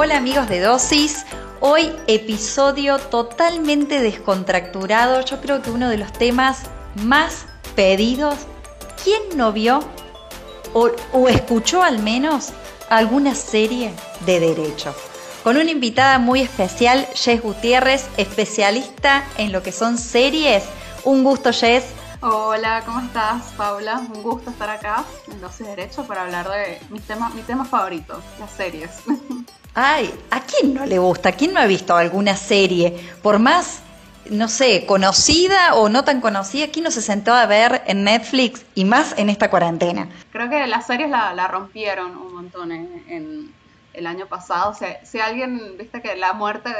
Hola amigos de Dosis, hoy episodio totalmente descontracturado, yo creo que uno de los temas más pedidos. ¿Quién no vio o, escuchó al menos alguna serie de derecho? Con una invitada muy especial, Jess Gutiérrez, especialista en lo que son series. Un gusto, Jess. Hola, ¿cómo estás, Paula? Un gusto estar acá en Dosis Derecho para hablar de mis temas, mi tema favorito, las series. Ay, ¿a quién no le gusta? ¿A quién no ha visto alguna serie? Por más, no sé, conocida o no tan conocida, ¿quién no se sentó a ver en Netflix y más en esta cuarentena? Creo que las series la, rompieron un montón en, el año pasado. O sea, si alguien, viste que la muerte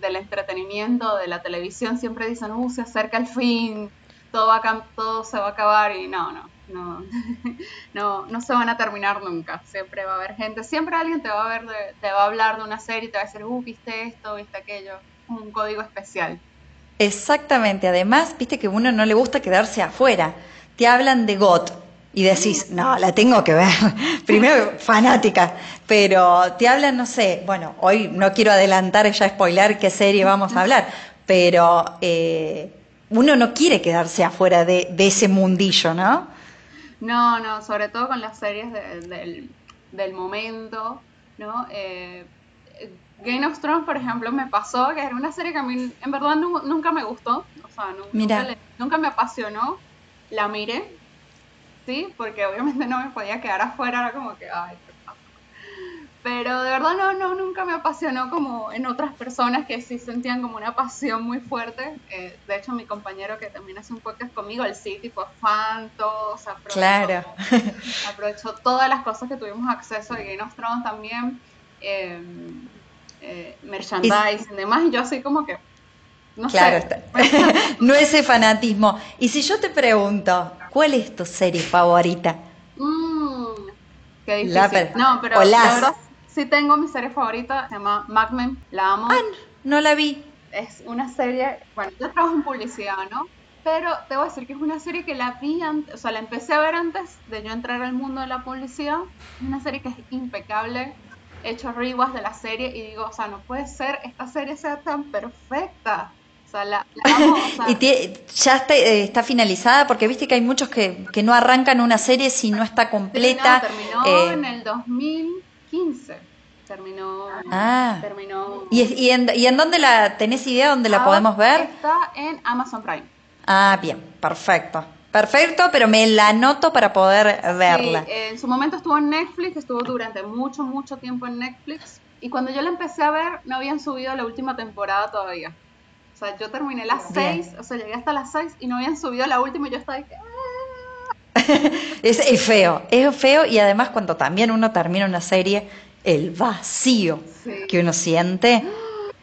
del entretenimiento, de la televisión, siempre dicen, uh, se acerca el fin, todo, va a, todo se va a acabar y no, no no, no, no se van a terminar nunca. Siempre va a haber gente, siempre alguien te va a ver, te va a hablar de una serie te va a decir, uh, viste esto, viste aquello, un código especial. Exactamente, además, viste que a uno no le gusta quedarse afuera. Te hablan de GOT y decís, no, la tengo que ver. Primero, fanática, pero te hablan, no sé, bueno, hoy no quiero adelantar ya spoiler qué serie vamos a hablar, pero eh, uno no quiere quedarse afuera de, de ese mundillo, ¿no? No, no, sobre todo con las series del, momento, ¿no? Eh, Game of Thrones, por ejemplo, me pasó que era una serie que a mí en verdad nunca me gustó, o sea, nunca, nunca, me apasionó, la miré, ¿sí? Porque obviamente no me podía quedar afuera, era como que, ay, pero de verdad no, no, nunca me apasionó como en otras personas que sí sentían como una pasión muy fuerte. Eh, de hecho, mi compañero que también hace un podcast conmigo, el sí, tipo fan, todo, o sea, aprovechó, claro. aprovechó todas las cosas que tuvimos acceso de Game of Thrones también, eh, eh, merchandising y demás, y yo así como que, no claro, sé. no ese fanatismo. Y si yo te pregunto, ¿cuál es tu serie favorita? Mm, qué difícil. no, pero la verdad sí tengo mi serie favorita, se llama Mad Men, la amo. Ah, no la vi. Es una serie, bueno, yo trabajo en publicidad, ¿no? Pero te voy a decir que es una serie que la vi antes, o sea, la empecé a ver antes de yo entrar al mundo de la publicidad. Es una serie que es impecable. He hecho de la serie y digo, o sea, no puede ser, esta serie sea tan perfecta. O sea, la, amo, ¿Y ya eh, está, finalizada? Porque viste que hay muchos que, no arrancan una serie si no está completa. terminó eh, en el 2015 terminó. Ah. terminó ¿Y, y, en, ¿Y en dónde la tenés idea dónde la podemos ver? Está en Amazon Prime. Ah, bien, perfecto. Perfecto, pero me la anoto para poder verla. Sí, en su momento estuvo en Netflix, estuvo durante mucho, mucho tiempo en Netflix. Y cuando yo la empecé a ver, no habían subido la última temporada todavía. O sea, yo terminé las seis, o sea, llegué hasta las seis y no habían subido la última y yo estaba ahí. Ah". es, es feo, es feo y además cuando también uno termina una serie el vacío que uno siente.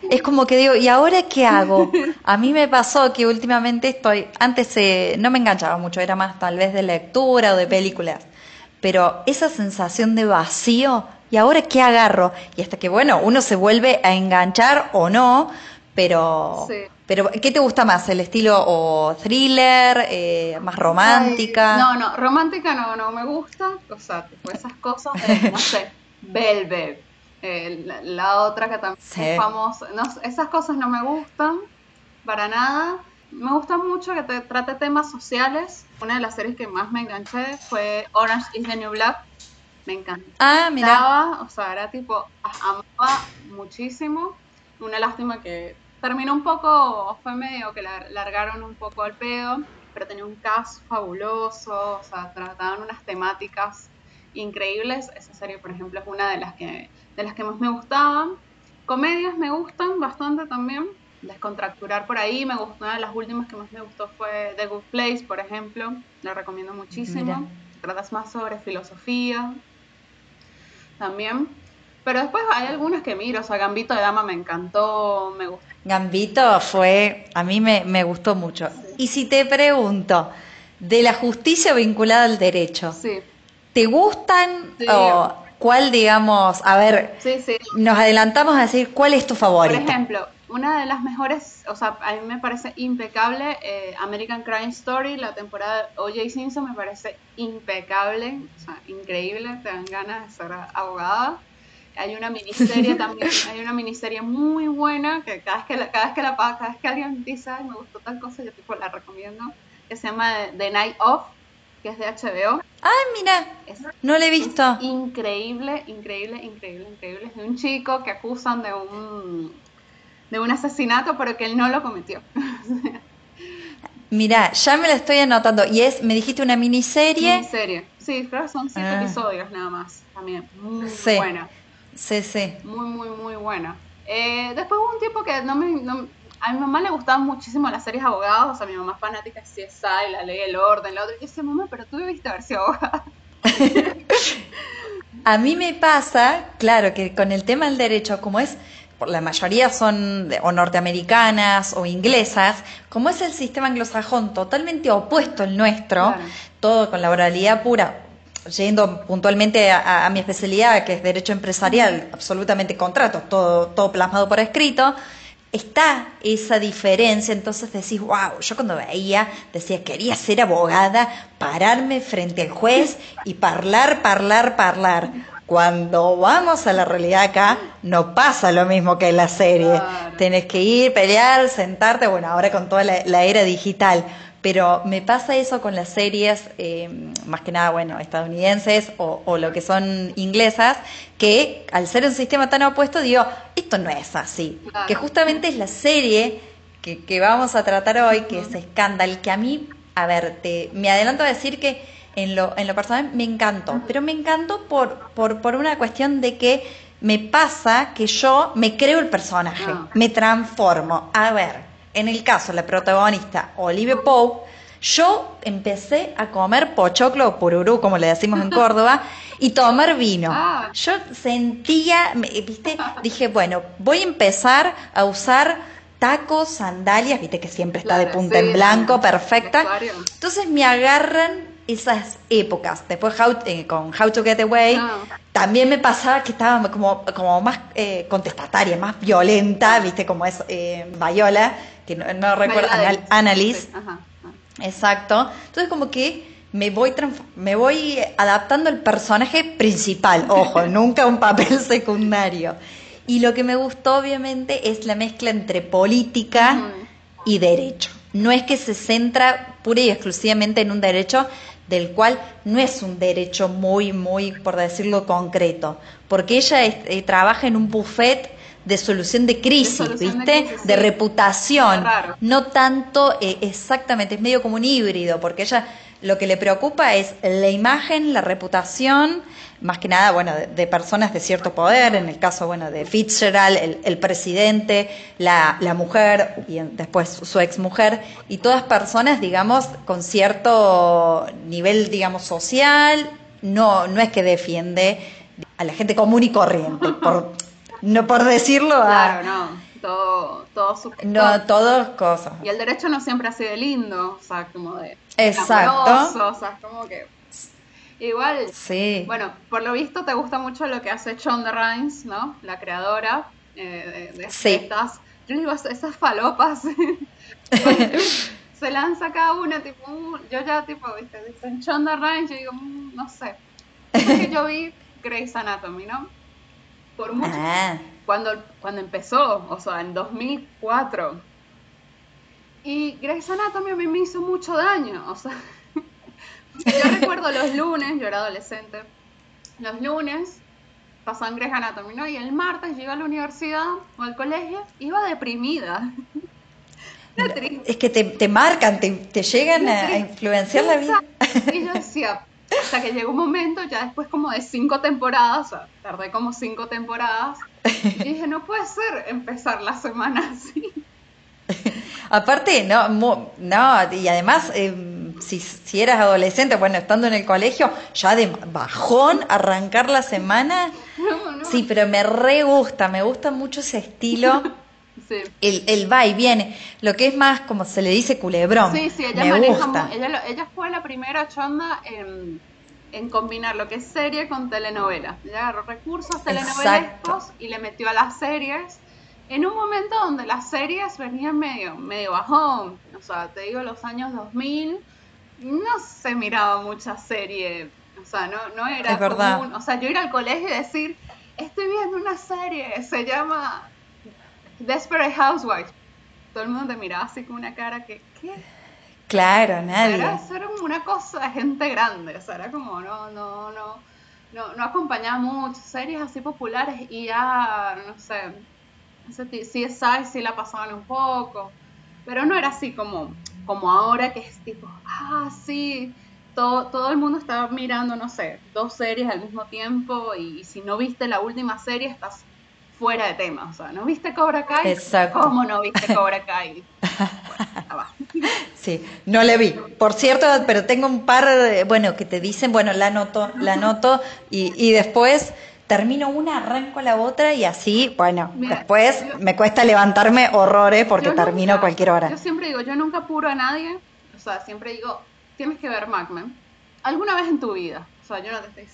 Es como que digo, ¿y ahora qué hago? A mí me pasó que últimamente estoy, antes eh, no me enganchaba mucho, era más tal vez de lectura o de películas, pero esa sensación de vacío, ¿y ahora qué agarro? Y hasta que, bueno, uno se vuelve a enganchar o no, pero... Pero, ¿qué te gusta más? ¿El estilo o thriller, eh, más romántica? no, no, romántica no, no me gusta, o sea, esas cosas, no sé. Velvet, eh, la, otra que también es famosa. esas cosas no me gustan para nada. Me gusta mucho que te trate temas sociales. Una de las series que más me enganché fue Orange is the New Black. Me encantaba. Ah, mira. O sea, era tipo, amaba muchísimo. Una lástima que terminó un poco, fue medio que la largaron un poco al pedo, pero tenía un cast fabuloso, o sea, trataban unas temáticas increíbles. Esa serie, por ejemplo, es una de las que, de las que más me gustaban. Comedias me gustan bastante también. Descontracturar por ahí, me gustó. Una de las últimas que más me gustó fue The Good Place, por ejemplo. La recomiendo muchísimo. Tratas más sobre filosofía también. Pero después hay algunas que miro, o sea, Gambito de Dama me encantó, me gustó. Gambito fue, a mí me, me gustó mucho. Y si te pregunto, de la justicia vinculada al derecho, sí. ¿Te gustan o cuál, digamos, a ver, nos adelantamos a decir cuál es tu favorito? Por ejemplo, una de las mejores, o sea, a mí me parece impecable, eh, American Crime Story, la temporada de O.J. Simpson me parece impecable, o sea, increíble, te dan ganas de ser abogada. Hay una miniserie también, hay una miniserie muy buena que cada vez que la, cada vez que la cada vez que alguien dice, Ay, me gustó tal cosa, yo tipo la recomiendo, que se llama The Night Of, que es de HBO. Ah, mira, no la he visto. increíble, increíble, increíble, increíble. Es de un chico que acusan de un de un asesinato, pero que él no lo cometió. Mira, ya me la estoy anotando. Y es, me dijiste una miniserie. Miniserie. Sí, creo que son siete ah. episodios nada más. También. Muy buena. Sí, sí. Muy, muy, muy buena. Eh, después hubo un tiempo que no me. a mi mamá le gustaban muchísimo las series abogados. O sea, mi mamá es fanática de CSI, la ley del orden, la otra. Y yo decía, mamá, pero tú debiste haber sido abogada. a mí me pasa, claro, que con el tema del derecho, como es la mayoría son o norteamericanas o inglesas, como es el sistema anglosajón totalmente opuesto al nuestro, todo con la oralidad pura, yendo puntualmente a, mi especialidad, que es derecho empresarial, absolutamente contratos, todo, todo plasmado por escrito, está esa diferencia, entonces decís, wow, yo cuando veía, decía, quería ser abogada, pararme frente al juez y hablar, hablar, hablar. Cuando vamos a la realidad acá, no pasa lo mismo que en la serie. Tenés que ir, pelear, sentarte, bueno, ahora con toda la, era digital. Pero me pasa eso con las series, eh, más que nada, bueno, estadounidenses o, lo que son inglesas, que al ser un sistema tan opuesto, digo, esto no es así. Que justamente es la serie que, vamos a tratar hoy, que es Scandal, que a mí, a ver, te, me adelanto a decir que en lo, en lo personal me encantó, pero me encantó por, por, por una cuestión de que me pasa que yo me creo el personaje, ah. me transformo. A ver, en el caso la protagonista Olivia Pope, yo empecé a comer pochoclo o pururú, como le decimos en Córdoba, y tomar vino. Ah. Yo sentía, viste, dije, bueno, voy a empezar a usar tacos, sandalias, viste que siempre está de punta en blanco, perfecta. Entonces me agarran esas épocas. Después eh, con How to Get Away ah. también me pasaba que estaba como, como más eh, contestataria, más violenta, viste como es eh, Viola, que no, recuerdo, Annalise. Exacto. Entonces como que me voy, me voy adaptando al personaje principal, ojo, nunca un papel secundario. Y lo que me gustó obviamente es la mezcla entre política y derecho. No es que se centra pura y exclusivamente en un derecho, del cual no es un derecho muy, muy, por decirlo, concreto, porque ella eh, trabaja en un buffet de solución de crisis, ¿viste? De, reputación, no tanto eh, exactamente, es medio como un híbrido, porque ella lo que le preocupa es la imagen, la reputación, más que nada, bueno, de, personas de cierto poder, en el caso, bueno, de Fitzgerald, el, presidente, la, la, mujer y después su ex mujer, y todas personas, digamos, con cierto nivel, digamos, social, no, no es que defiende a la gente común y corriente, por, no por decirlo Claro, no. Todo, todo su... No, todo cosas. Y el derecho no siempre ha sido lindo, o sea, como de... Exacto. o sea, como que Igual, sí. bueno, por lo visto te gusta mucho lo que hace Shonda Rhimes, ¿no? La creadora eh, de, estas. Yo digo, esas falopas. se lanza cada una, tipo, uh, yo ya, tipo, viste, dicen Shonda Rhimes, yo digo, mm, no sé. que yo vi Grey's Anatomy, ¿no? Por mucho. Ah. Cuando, cuando empezó, o sea, en 2004. Y Grey's Anatomy a mí me hizo mucho daño, o sea. Yo recuerdo los lunes, yo era adolescente, los lunes pasaban Grey's Anatomy, ¿no? Y el martes llegué a la universidad o al colegio, iba deprimida. Es que te, marcan, te, llegan a, influenciar la vida. Y yo decía, hasta que llegó un momento, ya después como de cinco temporadas, o sea, tardé como cinco temporadas, y dije, no puede ser empezar la semana así. Aparte, no, no, y además, em, si, si, eras adolescente, bueno, estando en el colegio, ya de bajón, arrancar la semana. Sí, pero me re gusta, me gusta mucho ese estilo. El, el va y viene, lo que es más como se le dice culebrón. Sí, sí, ella me gusta. ella, ella fue la primera chonda en, en, combinar lo que es serie con telenovela. Ella agarró recursos telenovelescos y le metió a las series en un momento donde las series venían medio, medio bajón, o sea, te digo, los años 2000, no se miraba mucha serie, o sea, no, no era es verdad. o sea, yo ir al colegio y decir, estoy viendo una serie, se llama Desperate Housewives. Todo el mundo te miraba así con una cara que, ¿qué? Claro, nadie. Era, eso era una cosa de gente grande, o sea, era como, no, no, no, no, no acompañaba mucho, series así populares y ya, no sé, CSI sí la pasaban un poco, pero no era así como, como ahora que es tipo, ah, sí, todo, todo el mundo está mirando, no sé, dos series al mismo tiempo y, si no viste la última serie estás fuera de tema, o sea, ¿no viste Cobra Kai? Exacto. ¿Cómo no viste Cobra Kai? Sí, no le vi. Por cierto, pero tengo un par, de, bueno, que te dicen, bueno, la noto, la noto y, y después termino una, arranco la otra y así, bueno, después me cuesta levantarme horrores porque termino cualquier hora. Yo siempre digo, yo nunca apuro a nadie, o sea, siempre digo, tienes que ver Macman alguna vez en tu vida. O sea, yo no te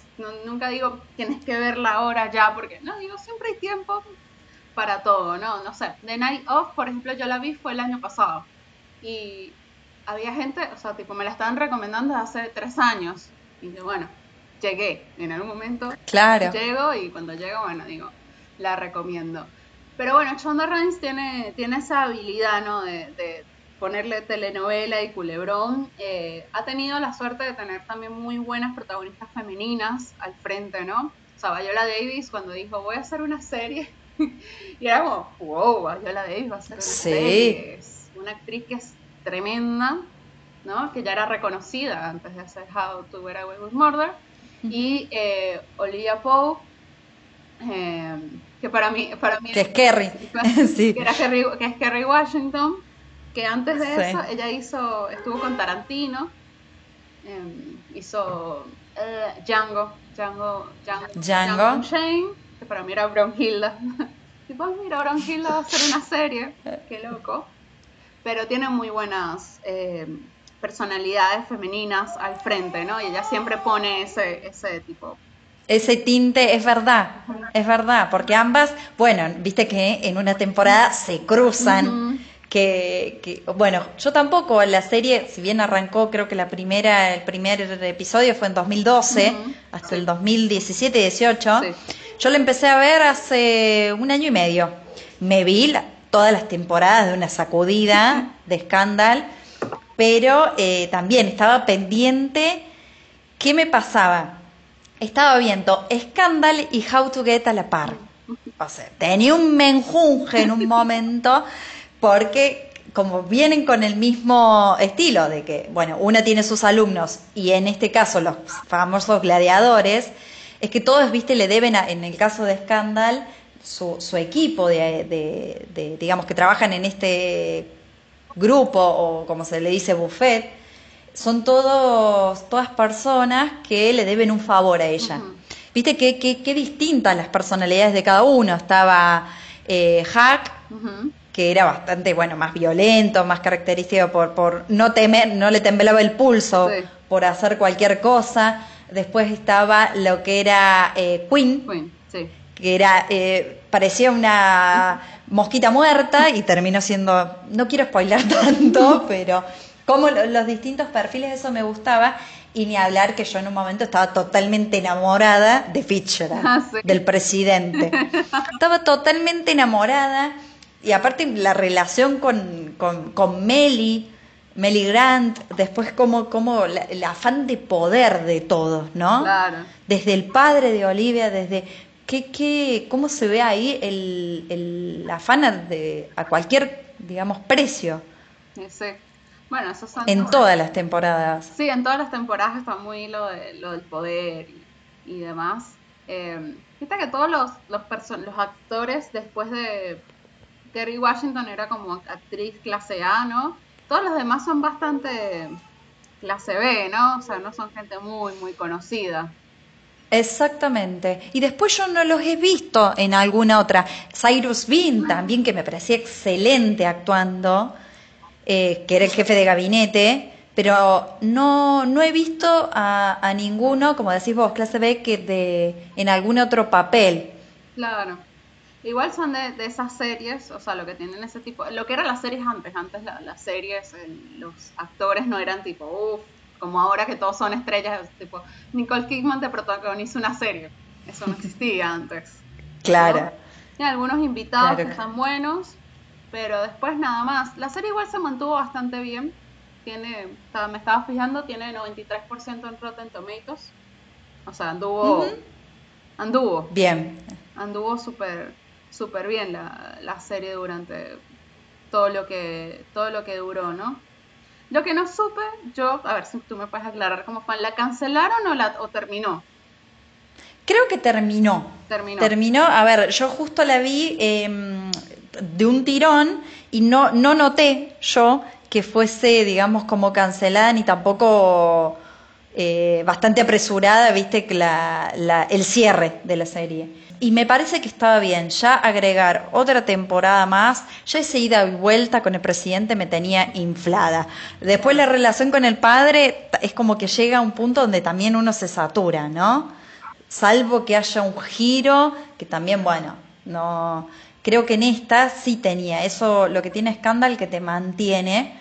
nunca digo, tienes que verla ahora ya, porque no, digo, siempre hay tiempo para todo, ¿no? No sé, The Night Of, por ejemplo, yo la vi fue el año pasado y había gente, o sea, tipo, me la estaban recomendando hace tres años y yo, bueno, llegué en algún momento. Claro. Llego y cuando llego, bueno, digo, la recomiendo. Pero bueno, Chonda Rhimes tiene, tiene esa habilidad, ¿no? De, ponerle telenovela y culebrón. Eh, ha tenido la suerte de tener también muy buenas protagonistas femeninas al frente, ¿no? O sea, Viola Davis cuando dijo, voy a hacer una serie. y era como, wow, Viola Davis va a hacer una serie. Es una actriz que es tremenda, ¿no? Que ya era reconocida antes de hacer How to Get Away with Murder y eh, Olivia Poe, eh, que para mí, para mí que es Kerry, sí. que, es Kerry Washington, que antes de eso ella hizo, estuvo con Tarantino, em, hizo eh, Django, Django, Django, Django, Shane, que para mí era Bromhilda. tipo, mira, Bromhilda va a hacer una serie, qué loco. Pero tiene muy buenas em, personalidades femeninas al frente, ¿no? Y ella siempre pone ese, ese tipo. Ese tinte, es verdad, es verdad, porque ambas, bueno, viste que en una temporada se cruzan. Que, bueno, yo tampoco, la serie, si bien arrancó, creo que la primera, el primer episodio fue en 2012, hasta el 2017-18, yo la empecé a ver hace un año y medio. Me vi todas las temporadas de una sacudida de escándalo pero eh, también estaba pendiente. ¿Qué me pasaba? Estaba viendo Scandal y How to Get a la par. O sea, tenía un menjunje en un momento porque como vienen con el mismo estilo de que, bueno, una tiene sus alumnos y en este caso los famosos gladiadores, es que todos, viste, le deben, en el caso de Scandal, su, su equipo de, de, digamos, que trabajan en este grupo o como se le dice buffet, son todos, todas personas que le deben un favor a ella. Viste qué que, distintas las personalidades de cada uno. Estaba eh, Hack, que era bastante, bueno, más violento, más característico por, por no temer, no le temblaba el pulso por hacer cualquier cosa. Después estaba lo que era eh, Queen, que era, eh, parecía una mosquita muerta y terminó siendo, no quiero spoiler tanto, pero como los distintos perfiles, eso me gustaba. Y ni hablar que yo en un momento estaba totalmente enamorada de Fischer, ah, del presidente. Estaba totalmente enamorada. Y aparte la relación con, con, con Meli, Meli Grant, después como, como el afán de poder de todos, ¿no? Claro. Desde el padre de Olivia, desde ¿Qué, qué, ¿Cómo se ve ahí el, el afán de, a cualquier, digamos, precio? Sí. Bueno, eso son En todas las temporadas. Sí, en todas las temporadas está muy lo, de, lo del poder y, demás. Eh, Fíjate que todos los, los, los actores después de Kerry Washington era como actriz clase A, ¿no? Todos los demás son bastante clase B, ¿no? O sea, no son gente muy, muy conocida. Exactamente. Y después yo no los he visto en alguna otra. Cyrus Bean también, que me parecía excelente actuando, eh, que era el jefe de gabinete, pero no, no he visto a, ninguno, como decís vos, clase B, que de, en algún otro papel. Claro. Igual son de, esas series, o sea, lo que tienen ese tipo, lo que eran las series antes, antes las series, los actores no eran tipo, uff, como ahora que todos son estrellas, tipo, Nicole Kidman te protagoniza una serie. Eso no existía antes. Claro. Tiene algunos invitados que están buenos, pero después nada más. La serie igual se mantuvo bastante bien. Tiene, me estaba fijando, tiene 93% en Rotten Tomatoes. O sea, anduvo. Anduvo. Bien. Anduvo súper súper bien la, la, serie durante todo lo que todo lo que duró, ¿no? Lo que no supe, yo, a ver si tú me puedes aclarar cómo fue, ¿la cancelaron o, la, o terminó? Creo que terminó. Terminó. Terminó, a ver, yo justo la vi em, de un tirón y no, no noté yo que fuese, digamos, como cancelada ni tampoco eh, bastante apresurada, viste, la, la, el cierre de la serie. Y me parece que estaba bien, ya agregar otra temporada más, ya esa ida y vuelta con el presidente me tenía inflada. Después la relación con el padre es como que llega a un punto donde también uno se satura, ¿no? Salvo que haya un giro, que también, bueno, no... Creo que en esta sí tenía, eso lo que tiene escándalo que te mantiene.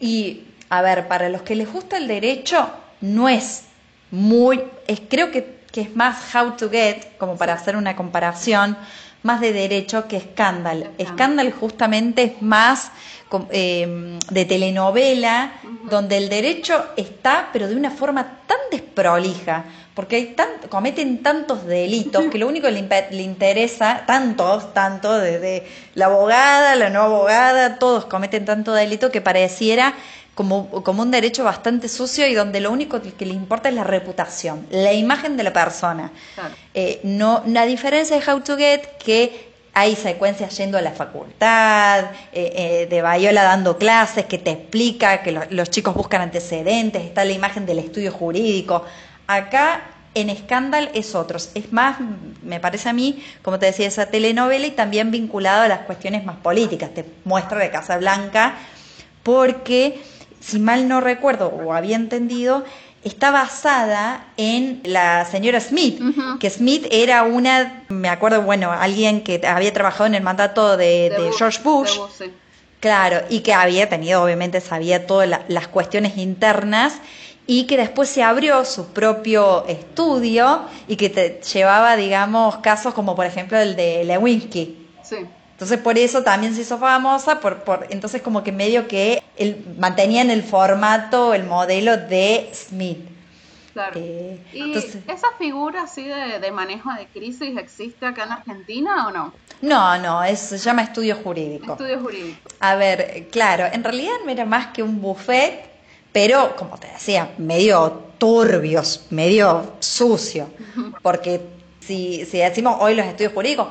Y, a ver, para los que les gusta el derecho, no es muy, es, creo que que es más How to Get, como para hacer una comparación, más de derecho que Scandal. Scandal justamente es más eh, de telenovela, donde el derecho está, pero de una forma tan desprolija, porque hay tan, cometen tantos delitos que lo único que le, le interesa, tantos, tanto, desde la abogada, la no abogada, todos cometen tanto delito que pareciera como, como un derecho bastante sucio y donde lo único que le importa es la reputación, la imagen de la persona. Eh, no, la diferencia de How to Get que hay secuencias yendo a la facultad, eh, eh, de Bayola dando clases, que te explica que los chicos buscan antecedentes, está la imagen del estudio jurídico. Acá en Scandal es otros. Es más, me parece a mí, como te decía, esa telenovela y también vinculado a las cuestiones más políticas. Te muestra de Casa Blanca porque si mal no recuerdo o había entendido, está basada en la señora Smith, que Smith era una, me acuerdo, bueno, alguien que había trabajado en el mandato de, George Bush. Claro, y que había tenido, obviamente, sabía todas las cuestiones internas y que después se abrió su propio estudio y que te llevaba, digamos, casos como por ejemplo el de Lewinsky. Sí. Entonces por eso también se hizo famosa, por, por, entonces como que medio que el, mantenían el formato, el modelo de Smith. Claro. Eh, ¿Y esa figura así de, manejo de crisis existe acá en Argentina o no? No, no, es, se llama estudio jurídico. Estudio jurídico. A ver, claro, en realidad no era más que un buffet, pero como te decía, medio turbios, medio sucio. Porque si, si decimos hoy los estudios jurídicos,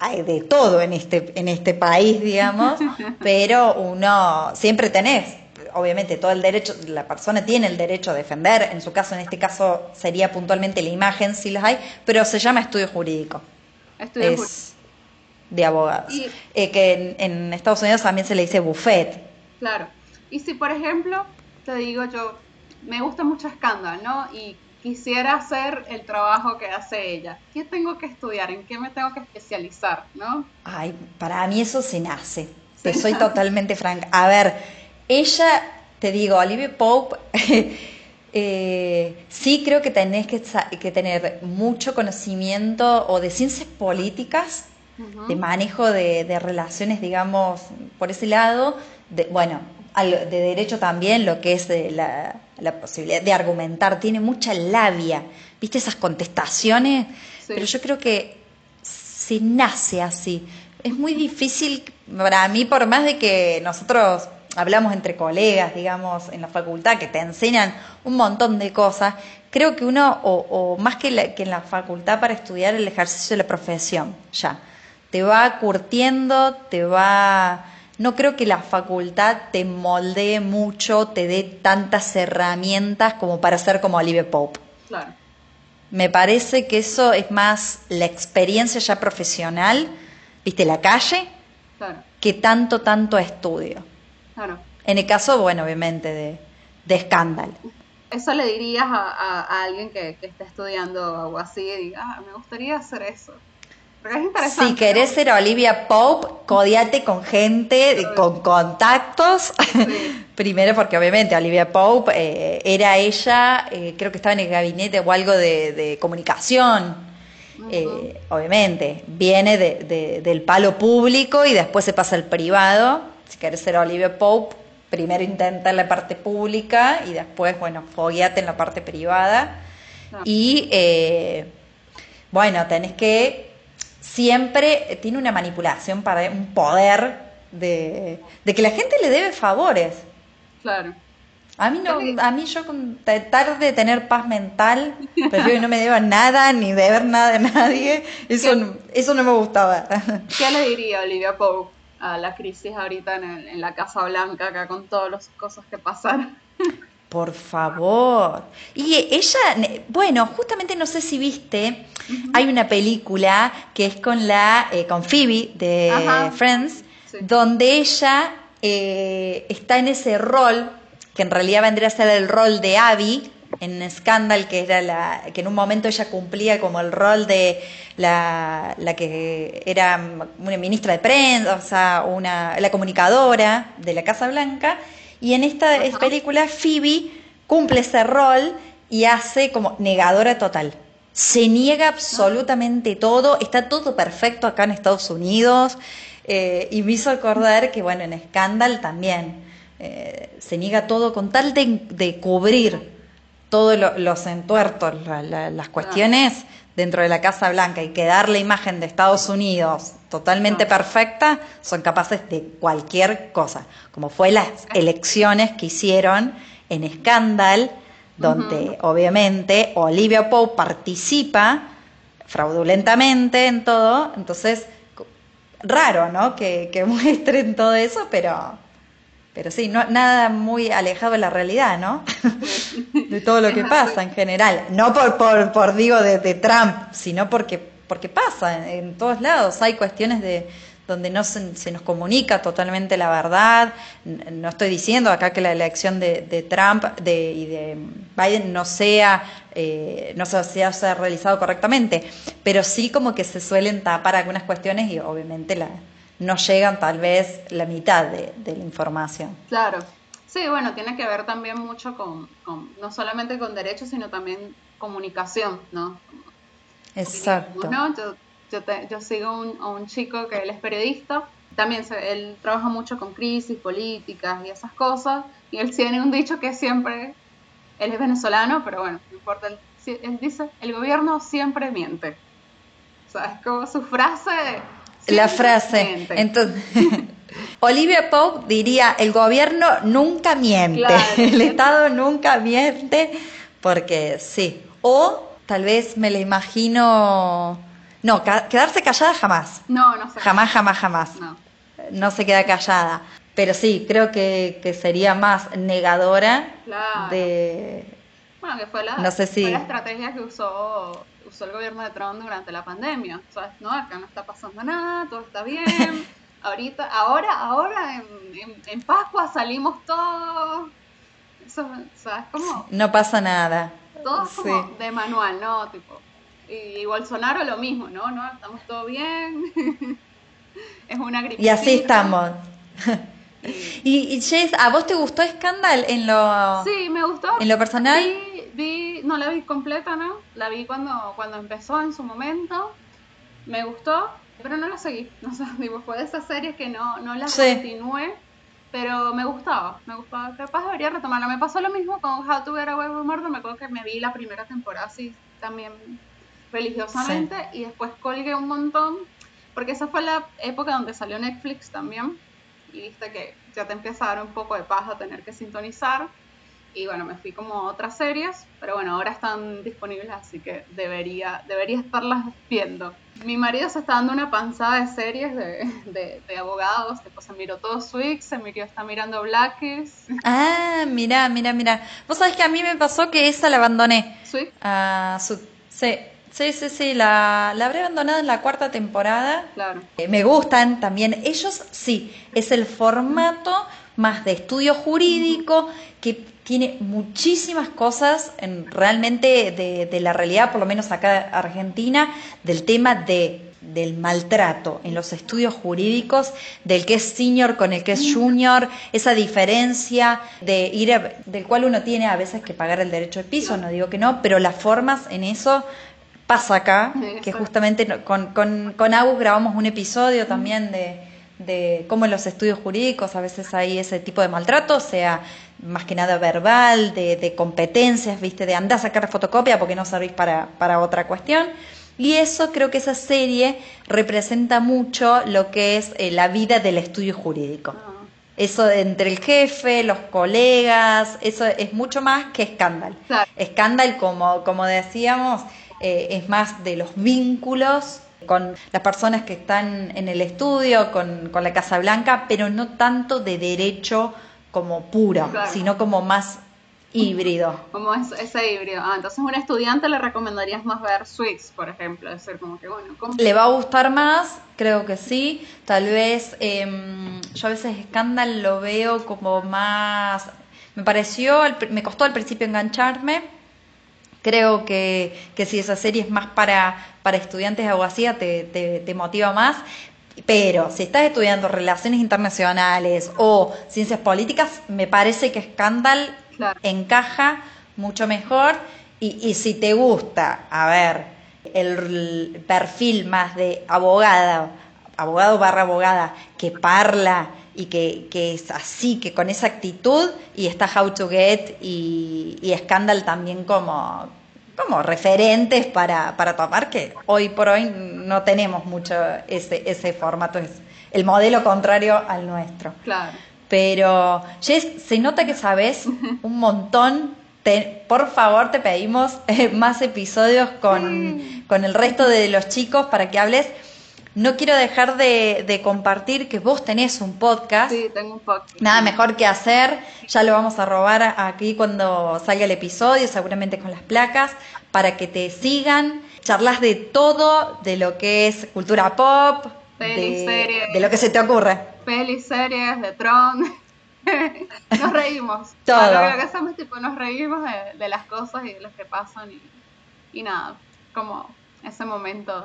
hay de todo en este, en este país, digamos, pero uno siempre tenés, obviamente, todo el derecho, la persona tiene el derecho a defender, en su caso, en este caso sería puntualmente la imagen, si las hay, pero se llama estudio jurídico. Estudio es de abogados. Eh, que en, Estados Unidos también se le dice buffet. Claro. Y si, por ejemplo, te digo yo, me gusta mucho escándalo, ¿no? Y quisiera hacer el trabajo que hace ella. ¿Qué tengo que estudiar? ¿En qué me tengo que especializar? ¿No? Ay, para mí eso se nace. Te soy totalmente franca. A ver, ella, te digo, Olivia Pope, eh, sí creo que tenés que, tener mucho conocimiento o de ciencias políticas, de manejo de, de, relaciones, digamos, por ese lado. De, bueno, de derecho también, lo que es la, posibilidad de argumentar, tiene mucha labia, ¿viste esas contestaciones? Pero yo creo que se nace así. Es muy difícil para mí, por más de que nosotros hablamos entre colegas, digamos, en la facultad, que te enseñan un montón de cosas, creo que uno, o, más que, que en la facultad para estudiar el ejercicio de la profesión, ya, te va curtiendo, te va no creo que la facultad te moldee mucho, te dé tantas herramientas como para ser como Olivia Pope. Claro. Me parece que eso es más la experiencia ya profesional, viste, la calle, que tanto, tanto estudio. Claro. En el caso, bueno, obviamente, de, de escándalo. Eso le dirías a, alguien que, que, está estudiando algo así y diga, ah, me gustaría hacer eso. Si querés ser Olivia Pope, codiate con gente, con contactos. Primero porque obviamente Olivia Pope eh, era ella, eh, creo que estaba en el gabinete o algo de, comunicación. eh, obviamente, viene del palo público y después se pasa al privado. Si querés ser Olivia Pope, primero intenta en la parte pública y después, bueno, fogueate en la parte privada. Y eh, bueno, tenés que siempre, tiene una manipulación para un poder de, de que la gente le debe favores. Claro. A mí no, a mí yo con tratar de tener paz mental, prefiero que no me deba nada ni deber nada de nadie. Eso, no, eso no me gustaba. ¿Qué le diría Olivia Pope a la crisis ahorita en, en la Casa Blanca acá con todas las cosas que pasaron? Por favor. Y ella, bueno, justamente no sé si viste, hay una película que es con la eh, con Phoebe de Friends, donde ella eh, está en ese rol que en realidad vendría a ser el rol de Abby en Scandal, que era la que en un momento ella cumplía como el rol de la, la que era una ministra de prensa, o sea, una, la comunicadora de la Casa Blanca, y en esta película Phoebe cumple ese rol y hace como negadora total. Se niega absolutamente todo, está todo perfecto acá en Estados Unidos, eh, y me hizo acordar que, bueno, en Scandal también eh, se niega todo con tal de, cubrir todos los entuertos, las cuestiones dentro de la Casa Blanca y quedar la imagen de Estados Unidos totalmente perfecta, son capaces de cualquier cosa, como fue las elecciones que hicieron en Scandal, donde obviamente Olivia Pope participa fraudulentamente en todo, entonces raro, ¿no? Que, que muestren todo eso, pero pero sí, no, nada muy alejado de la realidad, ¿no? de todo lo que pasa en general. No por, por, por digo, de, Trump, sino porque, porque pasa en, todos lados. Hay cuestiones de donde no se, nos comunica totalmente la verdad. No estoy diciendo acá que la elección de, Trump de, y de Biden no sea, eh, no se haya realizado correctamente, pero sí como que se suelen tapar algunas cuestiones y obviamente la, no llegan tal vez la mitad de, la información. Claro. Sí, bueno, tiene que ver también mucho con, no solamente con derechos, sino también comunicación, ¿no? Exacto. Yo, yo, sigo un, a un chico que él es periodista, también él trabaja mucho con crisis políticas y esas cosas, y él tiene un dicho que siempre, él es venezolano, pero bueno, no importa, él, él dice, el gobierno siempre miente. O sea, es como su frase la frase. Entonces, Olivia Pope diría, el gobierno nunca miente, el Estado nunca miente, porque sí. O tal vez me la imagino... No, quedarse callada jamás. No, no sé. Jamás, jamás, jamás. No. se queda callada. Pero sí, creo que, sería más negadora de... Bueno, que fue la, fue la estrategia que usó usó el gobierno de Trump durante la pandemia. ¿Sabes? No, acá no está pasando nada, todo está bien. Ahorita, ahora, ahora en, en, Pascua salimos todos. ¿sabes cómo? No pasa nada. Todo como de manual, ¿no? Tipo, y, Bolsonaro lo mismo, ¿no? No, estamos todo bien. es una gripe. Y así estamos. y, y Jess, ¿a vos te gustó Scandal en lo, sí, me gustó. En lo personal? No la vi completa, ¿no? La vi cuando, cuando empezó en su momento. Me gustó, pero no la seguí. No sé, digo, fue de esas series que no, no la continué, pero me gustaba, me gustaba. Capaz debería retomarla. Me pasó lo mismo con How to Get Away with Murder. Me acuerdo que me vi la primera temporada así también religiosamente y después colgué un montón, porque esa fue la época donde salió Netflix también. Y viste que ya te empieza a dar un poco de paz a tener que sintonizar y bueno, me fui como a otras series, pero bueno, ahora están disponibles, así que debería, debería estarlas viendo. Mi marido se está dando una panzada de series de, de, abogados, después se miró todo Swix, se miró, está mirando Blackies. Ah, mira, mira, mira. Vos sabés que a mí me pasó que esa la abandoné. ¿Swix? Ah, su sí. Sí, sí, sí, la, la, habré abandonado en la cuarta temporada. Claro. Eh, me gustan también. Ellos, sí, es el formato más de estudio jurídico que tiene muchísimas cosas en, realmente de, la realidad, por lo menos acá en Argentina, del tema de, del maltrato en los estudios jurídicos, del que es senior con el que es junior, esa diferencia de ir del cual uno tiene a veces que pagar el derecho de piso, no digo que no, pero las formas en eso pasa acá, que justamente con, con, con Agus grabamos un episodio también de, de cómo en los estudios jurídicos a veces hay ese tipo de maltrato, sea más que nada verbal, de, de competencias, viste, de andar a sacar fotocopia porque no servís para, para otra cuestión. Y eso creo que esa serie representa mucho lo que es eh, la vida del estudio jurídico. Ah. Eso entre el jefe, los colegas, eso es mucho más que escándalo. Escándalo, como, como decíamos, eh, es más de los vínculos con las personas que están en el estudio, con, con la Casa Blanca, pero no tanto de derecho como puro, sino como más híbrido. Como ese híbrido. Ah, entonces a un estudiante le recomendarías más ver Suits, por ejemplo. Es decir, como que bueno. ¿Le va a gustar más? Creo que sí. Tal vez em, yo a veces Scandal lo veo como más... Me pareció, me costó al principio engancharme. Creo que, que si esa serie es más para, para estudiantes de abogacía, te, te, te motiva más. Pero si estás estudiando relaciones internacionales o ciencias políticas, me parece que Scandal encaja mucho mejor. Y, si te gusta, a ver, el perfil más de abogada, abogado barra abogada, que parla y que, es así, que con esa actitud, y está How to Get y, y Scandal también como, como referentes para, para tomar, que hoy por hoy no tenemos mucho ese, ese formato, es el modelo contrario al nuestro. Claro. Pero, Jess, se nota que sabes un montón. por favor, te pedimos eh, más episodios con, con el resto de los chicos para que hables. No quiero dejar de, de, compartir que vos tenés un podcast. Sí, tengo un podcast. Nada mejor que hacer. Ya lo vamos a robar aquí cuando salga el episodio, seguramente con las placas, para que te sigan. Charlas de todo, de lo que es cultura pop, de, de lo que se te ocurre pelis, series, de Tron. nos reímos. Todo. lo que hacemos tipo, nos reímos de, las cosas y de lo que pasan y, nada, como ese momento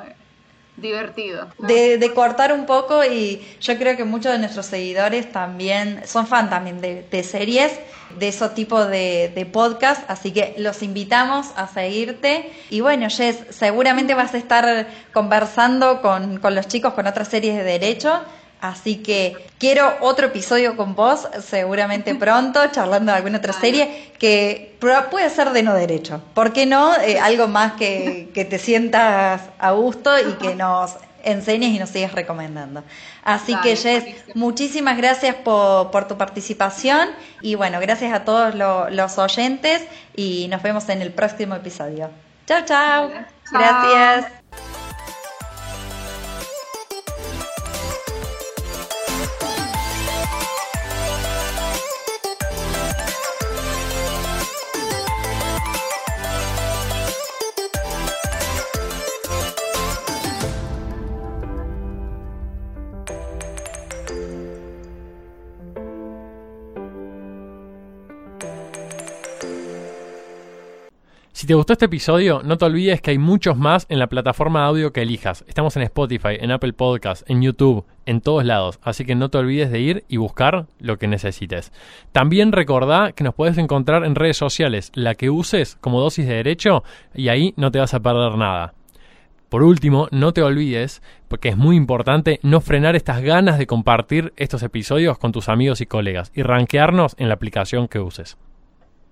divertido. De, cortar un poco y yo creo que muchos de nuestros seguidores también son fan también de, series, de esos tipos de, de podcast, así que los invitamos a seguirte y bueno, Jess, seguramente vas a estar conversando con, con los chicos con otras series de derecho Así que quiero otro episodio con vos, seguramente pronto, charlando de alguna otra serie que puede ser de no derecho. ¿Por qué no? Eh, algo más que, que te sientas a gusto y que nos enseñes y nos sigas recomendando. Así que Jess, muchísimas gracias por, por, tu participación y bueno, gracias a todos los oyentes y nos vemos en el próximo episodio. Chao, chao. Gracias. Si te gustó este episodio, no te olvides que hay muchos más en la plataforma de audio que elijas. Estamos en Spotify, en Apple Podcasts, en YouTube, en todos lados. Así que no te olvides de ir y buscar lo que necesites. También recordá que nos puedes encontrar en redes sociales, la que uses como dosis de derecho, y ahí no te vas a perder nada. Por último, no te olvides, porque es muy importante, no frenar estas ganas de compartir estos episodios con tus amigos y colegas y rankearnos en la aplicación que uses.